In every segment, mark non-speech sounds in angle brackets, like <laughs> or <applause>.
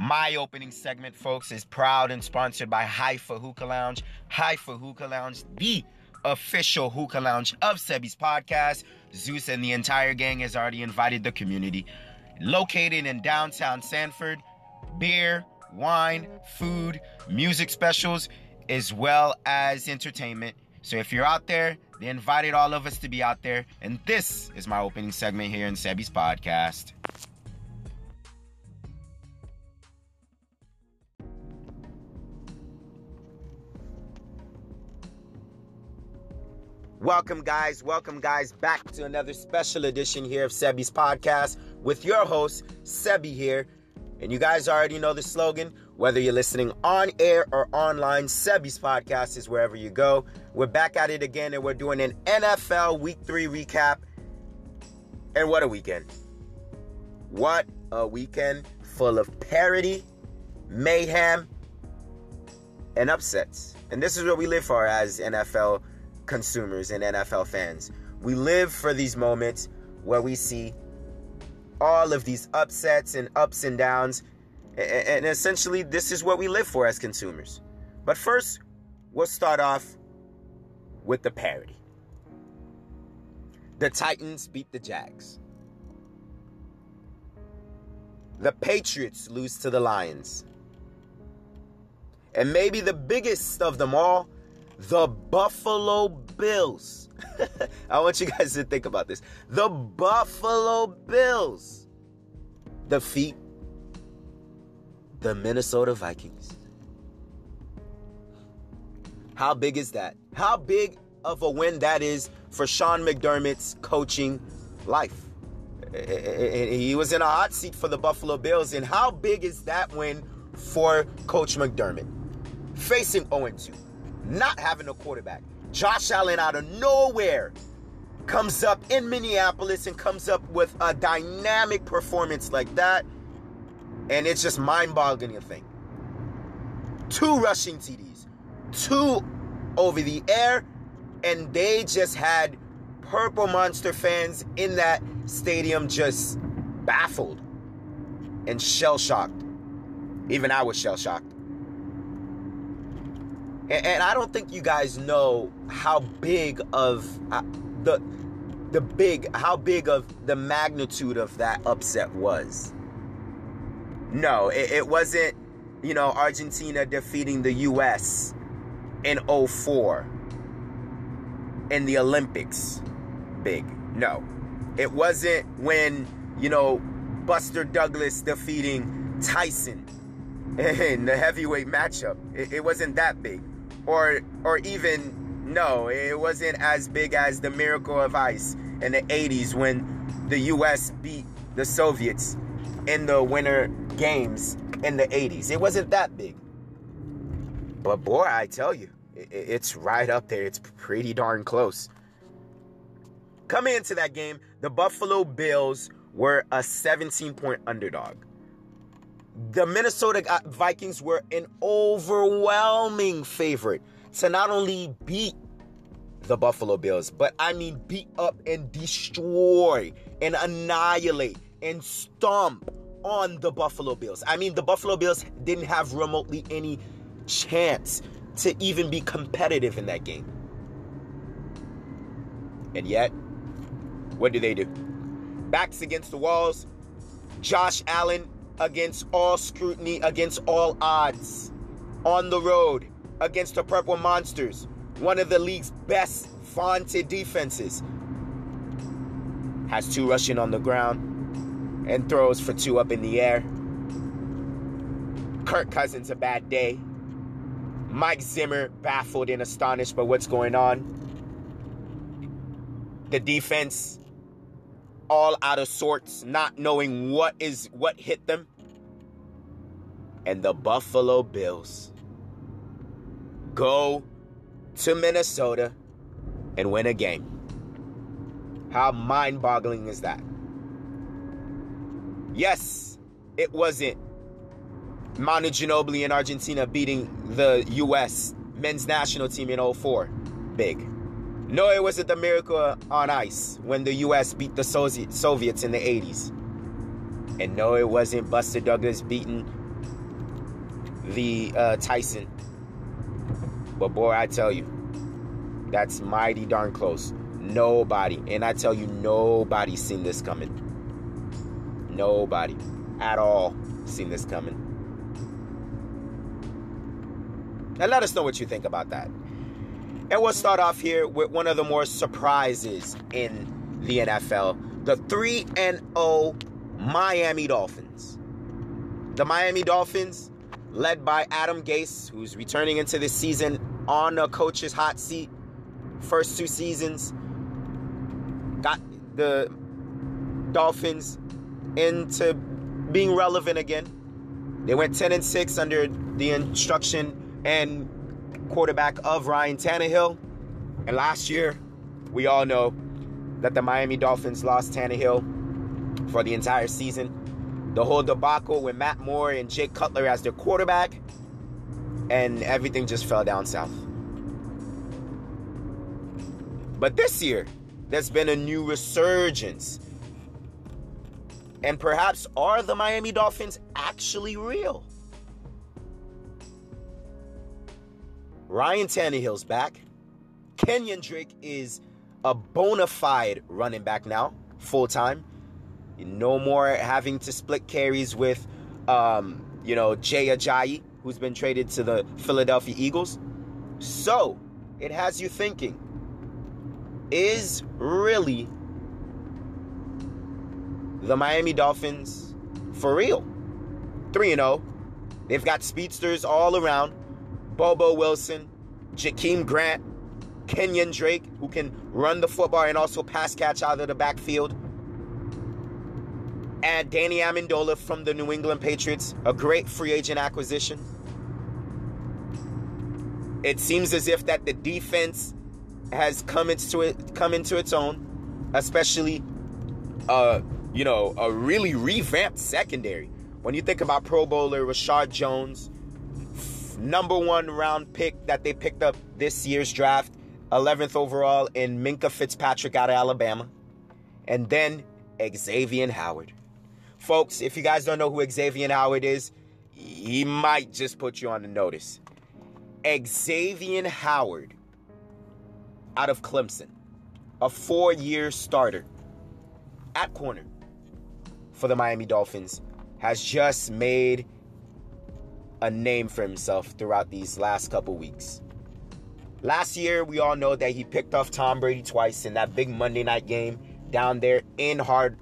My opening segment, folks, is proud and sponsored by Haifa Hookah Lounge. Haifa Hookah Lounge, the official hookah lounge of Sebi's podcast. Zeus and the entire gang has already invited the community. Located in downtown Sanford, beer, wine, food, music specials, as well as entertainment. So if you're out there, they invited all of us to be out there. And this is my opening segment here in Sebi's podcast. Welcome, guys. Welcome, guys, back to another special edition here of Sebi's podcast with your host, Sebi here. And you guys already know the slogan. Whether you're listening on air or online, Sebi's podcast is wherever you go. We're back at it again and we're doing an NFL Week 3 recap. And what a weekend! What a weekend full of parody, mayhem, and upsets. And this is what we live for as NFL consumers and NFL fans. We live for these moments where we see all of these upsets and ups and downs. And essentially, this is what we live for as consumers. But first, we'll start off with the parody. The Titans beat the Jags. The Patriots lose to the Lions. And maybe the biggest of them all, the Buffalo Bills. <laughs> I want you guys to think about this. The Buffalo Bills defeat the Minnesota Vikings. How big is that? How big of a win that is for Sean McDermott's coaching life? He was in a hot seat for the Buffalo Bills. And how big is that win for Coach McDermott? Facing 0 2, not having a quarterback. Josh Allen out of nowhere comes up in Minneapolis and comes up with a dynamic performance like that. And it's just mind boggling to think. Two rushing TDs, two over the air, and they just had Purple Monster fans in that stadium just baffled and shell shocked. Even I was shell shocked. And, and, I don't think you guys know how big of uh, the the big how big of the magnitude of that upset was. No, it, it wasn't, you know, Argentina defeating the US in 04 in the Olympics. Big. No. It wasn't when, you know, Buster Douglas defeating Tyson <laughs> in the heavyweight matchup. It, it wasn't that big or or even no, it wasn't as big as the Miracle of Ice in the 80s when the US beat the Soviets in the winter games in the 80s. It wasn't that big. But boy, I tell you, it's right up there. It's pretty darn close. Coming into that game, the Buffalo Bills were a 17 point underdog the Minnesota uh, Vikings were an overwhelming favorite to not only beat the Buffalo Bills, but I mean beat up and destroy and annihilate and stomp on the Buffalo Bills. I mean, the Buffalo Bills didn't have remotely any chance to even be competitive in that game. And yet, what do they do? Backs against the walls. Josh Allen against all scrutiny, against all odds. On the road against the Purple Monsters, one of the league's best vaunted defenses. Has two rushing on the ground and throws for two up in the air. Kirk Cousins, a bad day. Mike Zimmer, baffled and astonished by what's going on. The defense all out of sorts, not knowing what is what hit them. And the Buffalo Bills go to Minnesota and win a game. How mind boggling is that? Yes, it wasn't Manu Ginobili in Argentina beating the U.S. men's national team in 04. Big. No, it wasn't the miracle on ice when the U.S. beat the Soviets in the 80s. And no, it wasn't Buster Douglas beating the uh, Tyson. But boy, I tell you, that's mighty darn close. Nobody, and I tell you, nobody seen this coming. Nobody at all seen this coming. And let us know what you think about that. And we'll start off here with one of the more surprises in the NFL the 3 and 0 Miami Dolphins. The Miami Dolphins, led by Adam Gase, who's returning into this season on a coach's hot seat, first two seasons, got the Dolphins into being relevant again. They went 10 and 6 under the instruction and quarterback of Ryan Tannehill. And last year, we all know that the Miami Dolphins lost Tannehill for the entire season. The whole debacle with Matt Moore and Jay Cutler as their quarterback, and everything just fell down south. But this year, there's been a new resurgence. And perhaps are the Miami Dolphins actually real? Ryan Tannehill's back. Kenyan Drake is a bona fide running back now, full time. No more having to split carries with, um, you know, Jay Ajayi, who's been traded to the Philadelphia Eagles. So it has you thinking is really the Miami Dolphins for real? 3 0. They've got speedsters all around. Bobo Wilson, Jakeem Grant, Kenyan Drake, who can run the football and also pass catch out of the backfield. And Danny Amendola from the New England Patriots, a great free agent acquisition. It seems as if that the defense has come into it come into its own, especially uh, you know, a really revamped secondary. When you think about Pro Bowler Reshad Jones, number one round pick that they picked up this year's draft, 11th overall in Minkah Fitzpatrick out of Alabama. And then Xavier Howard. Folks, if you guys don't know who Xavier Howard is, he might just put you on the notice. Xavier Howard out of Clemson, a four year starter at corner for the Miami Dolphins, has just made a name for himself throughout these last couple weeks. Last year, we all know that he picked off Tom Brady twice in that big Monday night game down there in Hard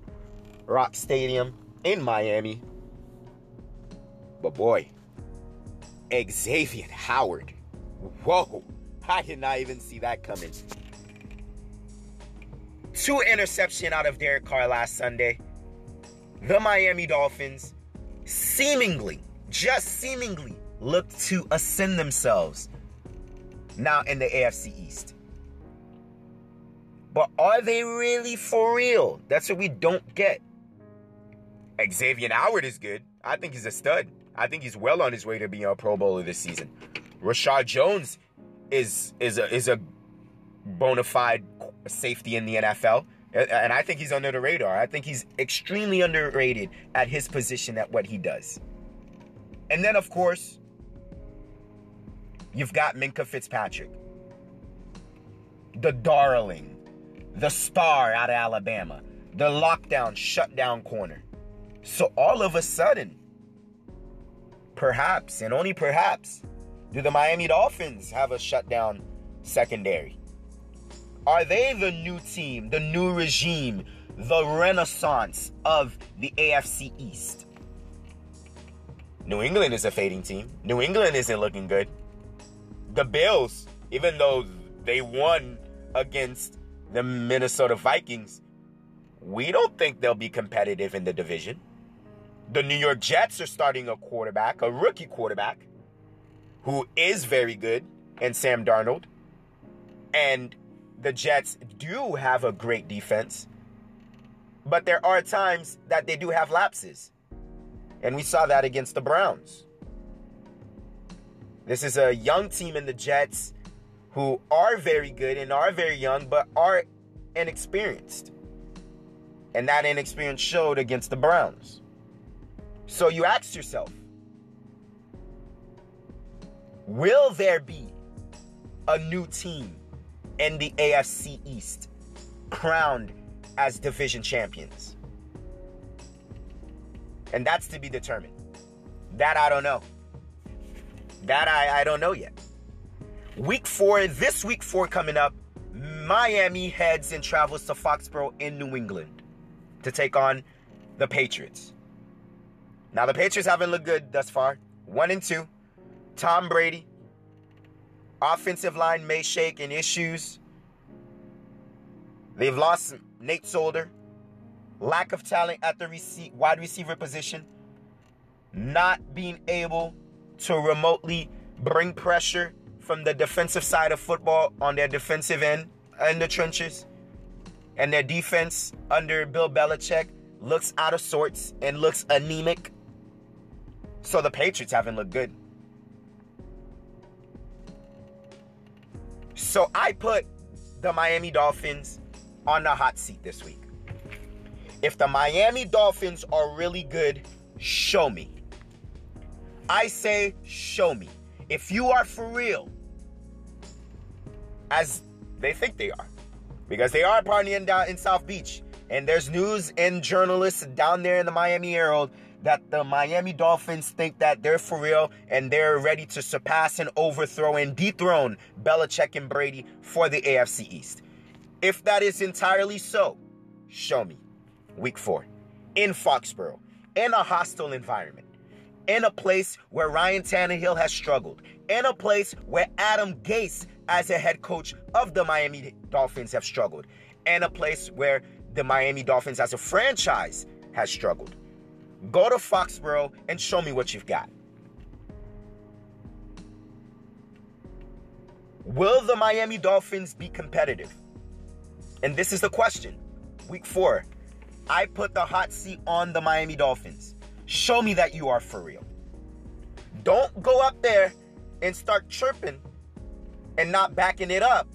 Rock Stadium in Miami. But boy, Xavier Howard. Whoa, I did not even see that coming. Two interception out of Derek Carr last Sunday. The Miami Dolphins seemingly just seemingly look to ascend themselves now in the AFC East. But are they really for real? That's what we don't get. Xavier Howard is good. I think he's a stud. I think he's well on his way to being a Pro Bowler this season. Reshad Jones is is a is a bona fide safety in the NFL. And I think he's under the radar. I think he's extremely underrated at his position at what he does. And then, of course, you've got Minkah Fitzpatrick, the darling, the star out of Alabama, the lockdown, shutdown corner. So all of a sudden, perhaps, and only perhaps, do the Miami Dolphins have a shutdown secondary? Are they the new team, the new regime, the renaissance of the AFC East? New England is a fading team. New England isn't looking good. The Bills, even though they won against the Minnesota Vikings, we don't think they'll be competitive in the division. The New York Jets are starting a quarterback, a rookie quarterback, who is very good, and Sam Darnold. And the Jets do have a great defense, but there are times that they do have lapses. And we saw that against the Browns. This is a young team in the Jets who are very good and are very young, but are inexperienced. And that inexperience showed against the Browns. So you ask yourself Will there be a new team in the AFC East crowned as division champions? And that's to be determined. That I don't know. That I, I don't know yet. Week four, this week four coming up, Miami heads and travels to Foxborough in New England to take on the Patriots. Now the Patriots haven't looked good thus far. One and two. Tom Brady. Offensive line may shake in issues. They've lost Nate Solder. Lack of talent at the wide receiver position. Not being able to remotely bring pressure from the defensive side of football on their defensive end in the trenches. And their defense under Bill Belichick looks out of sorts and looks anemic. So the Patriots haven't looked good. So I put the Miami Dolphins on the hot seat this week. If the Miami Dolphins are really good, show me. I say, show me. If you are for real, as they think they are, because they are partying down in South Beach, and there's news and journalists down there in the Miami Herald that the Miami Dolphins think that they're for real and they're ready to surpass and overthrow and dethrone Belichick and Brady for the AFC East. If that is entirely so, show me. Week four, in Foxborough, in a hostile environment, in a place where Ryan Tannehill has struggled, in a place where Adam Gase, as a head coach of the Miami Dolphins, have struggled, in a place where the Miami Dolphins as a franchise has struggled. Go to Foxborough and show me what you've got. Will the Miami Dolphins be competitive? And this is the question. Week four, I put the hot seat on the Miami Dolphins. Show me that you are for real. Don't go up there and start chirping and not backing it up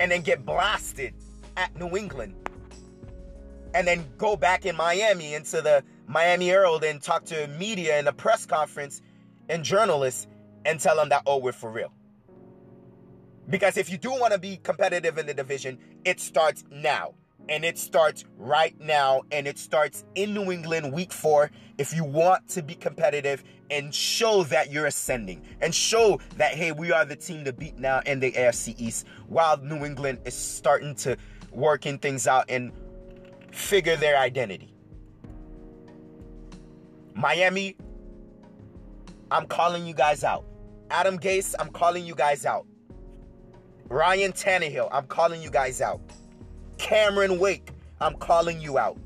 and then get blasted at New England and then go back in Miami into the Miami Herald and talk to media in a press conference and journalists and tell them that, oh, we're for real. Because if you do want to be competitive in the division, it starts now. And it starts right now. And it starts in New England week four. If you want to be competitive and show that you're ascending and show that, hey, we are the team to beat now in the AFC East while New England is starting to working things out and figure their identity. Miami, I'm calling you guys out. Adam Gase, I'm calling you guys out. Ryan Tannehill, I'm calling you guys out. Cameron Wake, I'm calling you out.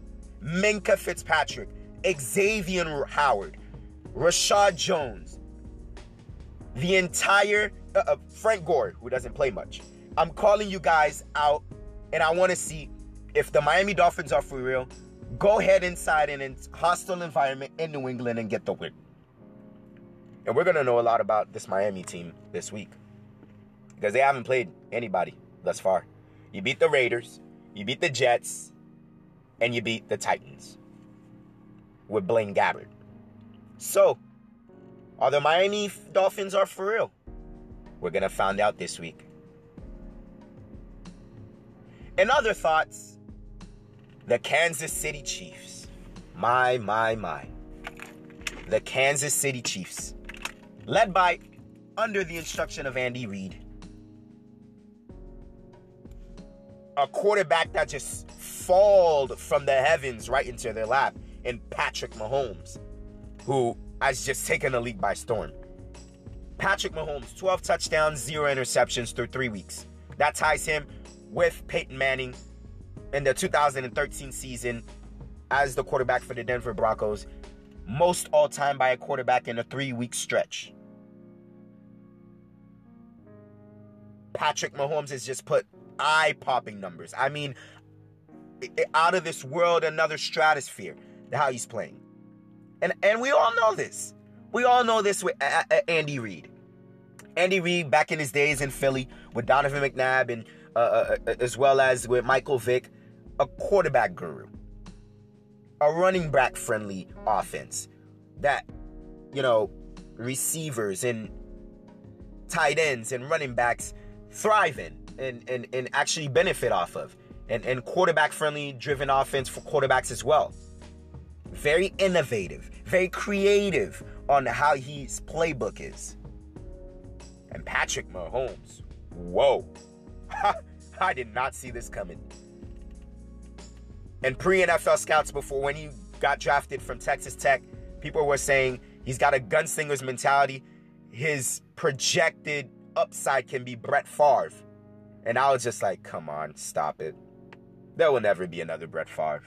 Minkah Fitzpatrick, Xavier Howard, Reshad Jones, the entire uh, uh, Frank Gore, who doesn't play much. I'm calling you guys out, and I want to see if the Miami Dolphins are for real, go ahead inside in a hostile environment in New England and get the win. And we're going to know a lot about this Miami team this week because they haven't played anybody thus far. You beat the Raiders, you beat the Jets, and you beat the Titans with Blaine Gabbert. So, are the Miami Dolphins are for real? We're going to find out this week. And other thoughts the Kansas City Chiefs. My, my, my. The Kansas City Chiefs. Led by, under the instruction of Andy Reid, a quarterback that just falled from the heavens right into their lap in Patrick Mahomes, who has just taken the league by storm. Patrick Mahomes, 12 touchdowns, zero interceptions through three weeks. That ties him with Peyton Manning in the 2013 season as the quarterback for the Denver Broncos, most all time by a quarterback in a three week stretch. Patrick Mahomes has just put eye popping numbers. I mean, out of this world, another stratosphere, how he's playing. And, and we all know this. We all know this with Andy Reid. Andy Reid, back in his days in Philly with Donovan McNabb and uh, uh, uh as well as with Michael Vick, a quarterback guru, a running back friendly offense that, you know, receivers and tight ends and running backs thrive in and, and, and actually benefit off of. And, and quarterback friendly driven offense for quarterbacks as well. Very innovative, very creative on how his playbook is. And Patrick Mahomes, whoa. <laughs> I did not see this coming. And pre NFL scouts before when he got drafted from Texas Tech, people were saying he's got a gunslinger's mentality. His projected upside can be Brett Favre. And I was just like, come on, stop it. There will never be another Brett Favre.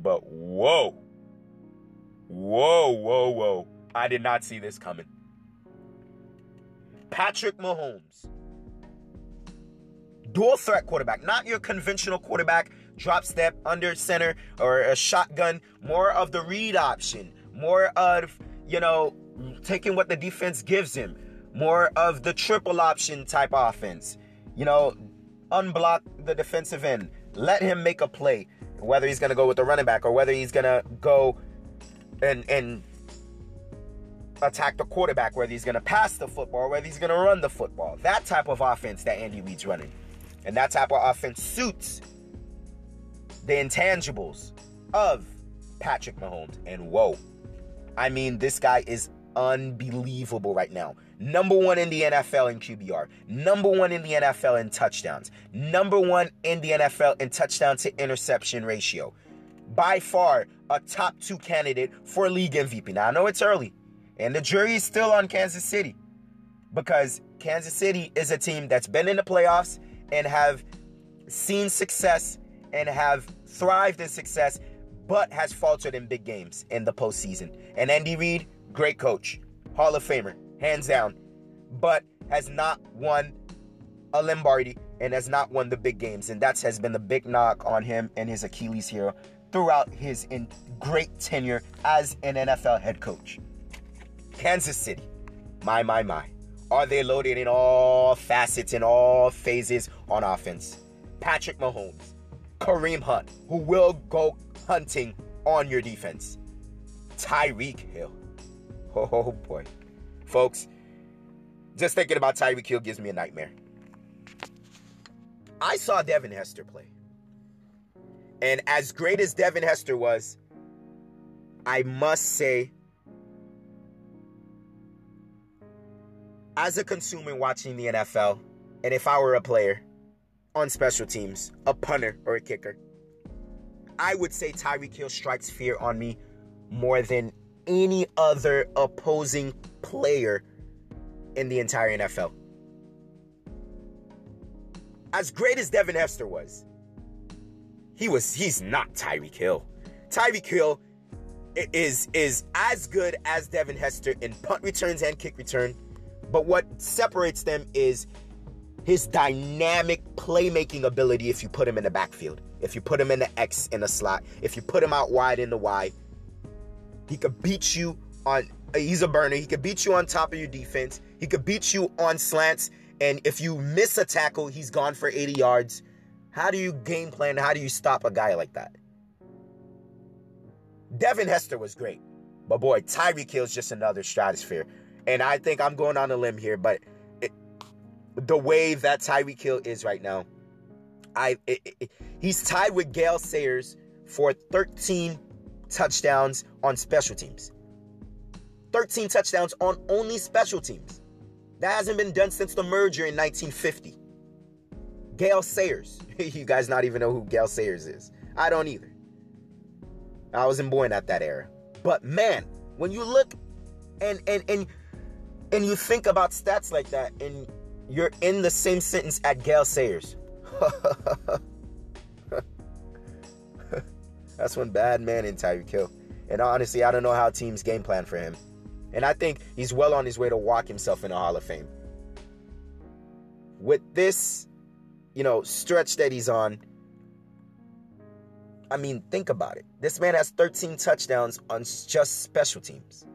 But whoa. Whoa, whoa, whoa. I did not see this coming. Patrick Mahomes. Dual threat quarterback, not your conventional quarterback, drop step, under center, or a shotgun. More of the read option. More of, you know, taking what the defense gives him more of the triple option type offense. You know, unblock the defensive end. Let him make a play, whether he's going to go with the running back or whether he's going to go and and attack the quarterback, whether he's going to pass the football, whether he's going to run the football. That type of offense that Andy Reid's running. And that type of offense suits the intangibles of Patrick Mahomes. And whoa, I mean, this guy is unbelievable right now. Number one in the NFL in QBR. Number one in the NFL in touchdowns. Number one in the NFL in touchdown to interception ratio. By far, a top two candidate for league MVP. Now, I know it's early, and the jury is still on Kansas City because Kansas City is a team that's been in the playoffs and have seen success and have thrived in success, but has faltered in big games in the postseason. And Andy Reid, great coach, Hall of Famer hands down, but has not won a Lombardi and has not won the big games. And that has been the big knock on him and his Achilles heel throughout his in great tenure as an NFL head coach. Kansas City, my, my, my. Are they loaded in all facets, in all phases on offense? Patrick Mahomes, Kareem Hunt, who will go hunting on your defense. Tyreek Hill. Oh boy. Folks, just thinking about Tyreek Hill gives me a nightmare. I saw Devin Hester play. And as great as Devin Hester was, I must say, as a consumer watching the NFL, and if I were a player on special teams, a punter or a kicker, I would say Tyreek Hill strikes fear on me more than any other opposing player in the entire NFL. As great as Devin Hester was, he was he's not Tyreek Hill. Tyreek Hill is is as good as Devin Hester in punt returns and kick return, but what separates them is his dynamic playmaking ability if you put him in the backfield. If you put him in the X in the slot, if you put him out wide in the Y, he could beat you on uh, he's a burner. He could beat you on top of your defense. He could beat you on slants. And if you miss a tackle, he's gone for 80 yards. How do you game plan? How do you stop a guy like that? Devin Hester was great. But boy, Tyreek Hill's just another stratosphere. And I think I'm going on a limb here, but it, the way that Tyreek Hill is right now, I it, it, he's tied with Gale Sayers for 13 touchdowns on special teams. 13 touchdowns on only special teams. That hasn't been done since the merger in 1950. Gale Sayers. <laughs> you guys not even know who Gale Sayers is. I don't either. I wasn't born at that era. But man, when you look and and and and you think about stats like that and you're in the same sentence at Gale Sayers. <laughs> That's one bad man in Tyreek Hill. And honestly, I don't know how teams game plan for him. And I think he's well on his way to walk himself in the Hall of Fame. With this, you know, stretch that he's on, I mean, think about it. This man has 13 touchdowns on just special teams.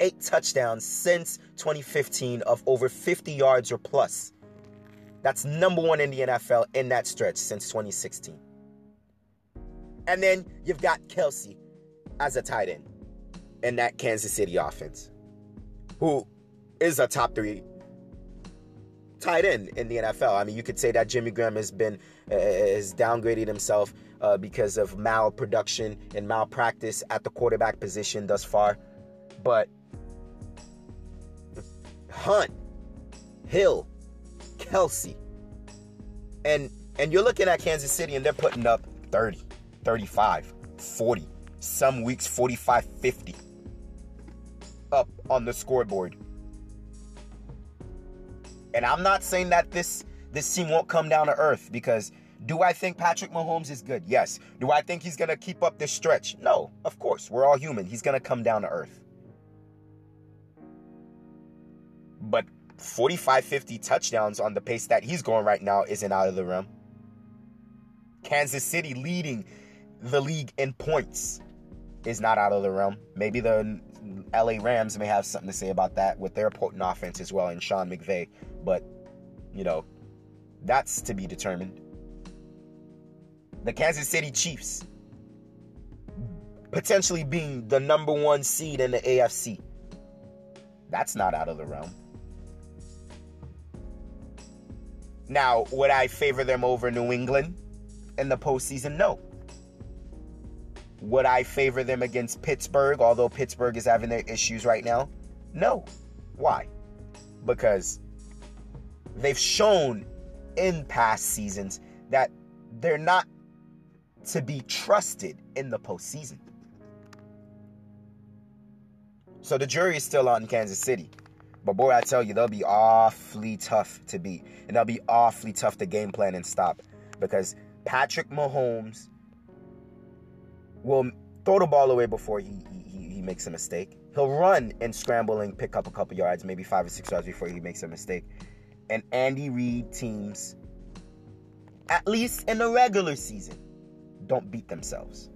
Eight touchdowns since 2015 of over 50 yards or plus. That's number one in the NFL in that stretch since 2016. And then you've got Kelce as a tight end in that Kansas City offense, who is a top three tight end in the NFL. I mean, you could say that Jimmy Graham has been uh, has downgraded himself uh, because of malproduction and malpractice at the quarterback position thus far, but Hunt, Hill, Kelce, and and you're looking at Kansas City and they're putting up 30, 35, 40, some weeks 45, 50 up on the scoreboard. And I'm not saying that this this team won't come down to earth because do I think Patrick Mahomes is good? Yes. Do I think he's going to keep up this stretch? No, of course. We're all human. He's going to come down to earth. But 45 50 touchdowns on the pace that he's going right now isn't out of the realm. Kansas City leading the league in points is not out of the realm. Maybe the LA Rams may have something to say about that with their potent offense as well and Sean McVay, but you know, that's to be determined. The Kansas City Chiefs potentially being the number one seed in the AFC. That's not out of the realm. Now, would I favor them over New England in the postseason? No. Would I favor them against Pittsburgh, although Pittsburgh is having their issues right now? No. Why? Because they've shown in past seasons that they're not to be trusted in the postseason. So the jury is still on Kansas City. But boy, I tell you, they'll be awfully tough to beat. And they'll be awfully tough to game plan and stop. Because Patrick Mahomes will throw the ball away before he, he, he makes a mistake. He'll run and scramble and pick up a couple yards, maybe five or six yards before he makes a mistake. And Andy Reid teams, at least in the regular season, don't beat themselves.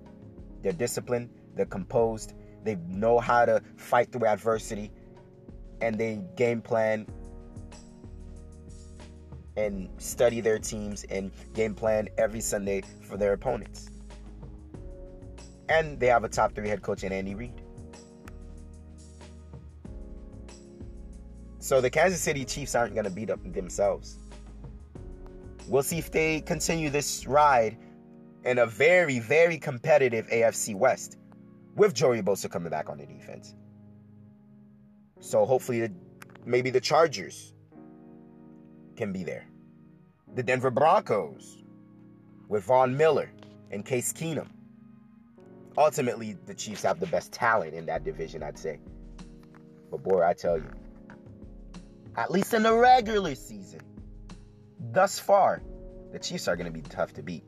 They're disciplined, they're composed, they know how to fight through adversity, and they game plan and study their teams and game plan every Sunday for their opponents. And they have a top three head coach in Andy Reid. So the Kansas City Chiefs aren't going to beat up themselves. We'll see if they continue this ride in a very, very competitive AFC West with Joey Bosa coming back on the defense. So hopefully, the, maybe the Chargers can be there. The Denver Broncos with Von Miller and Case Keenum. Ultimately, the Chiefs have the best talent in that division, I'd say. But boy, I tell you, at least in the regular season, thus far, the Chiefs are going to be tough to beat.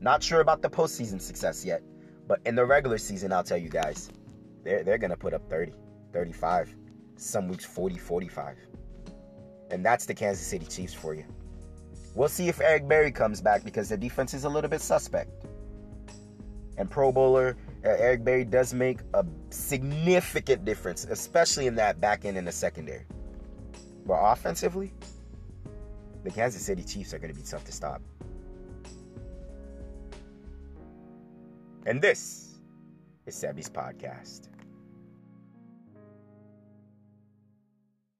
Not sure about the postseason success yet, but in the regular season, I'll tell you guys, they're, they're going to put up 30, 35, some weeks 40, 45. And that's the Kansas City Chiefs for you. We'll see if Eric Berry comes back because the defense is a little bit suspect. And Pro Bowler uh, Eric Berry does make a significant difference, especially in that back end in the secondary. But offensively, the Kansas City Chiefs are going to be tough to stop. And this is Sebi's podcast.